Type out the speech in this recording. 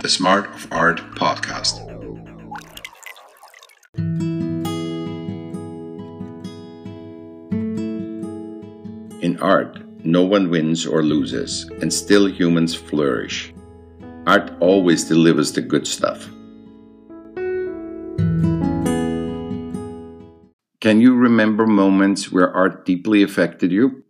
the Smart of Art podcast. In art, no one wins or loses, and still humans flourish. Art always delivers the good stuff. Can you remember moments where art deeply affected you?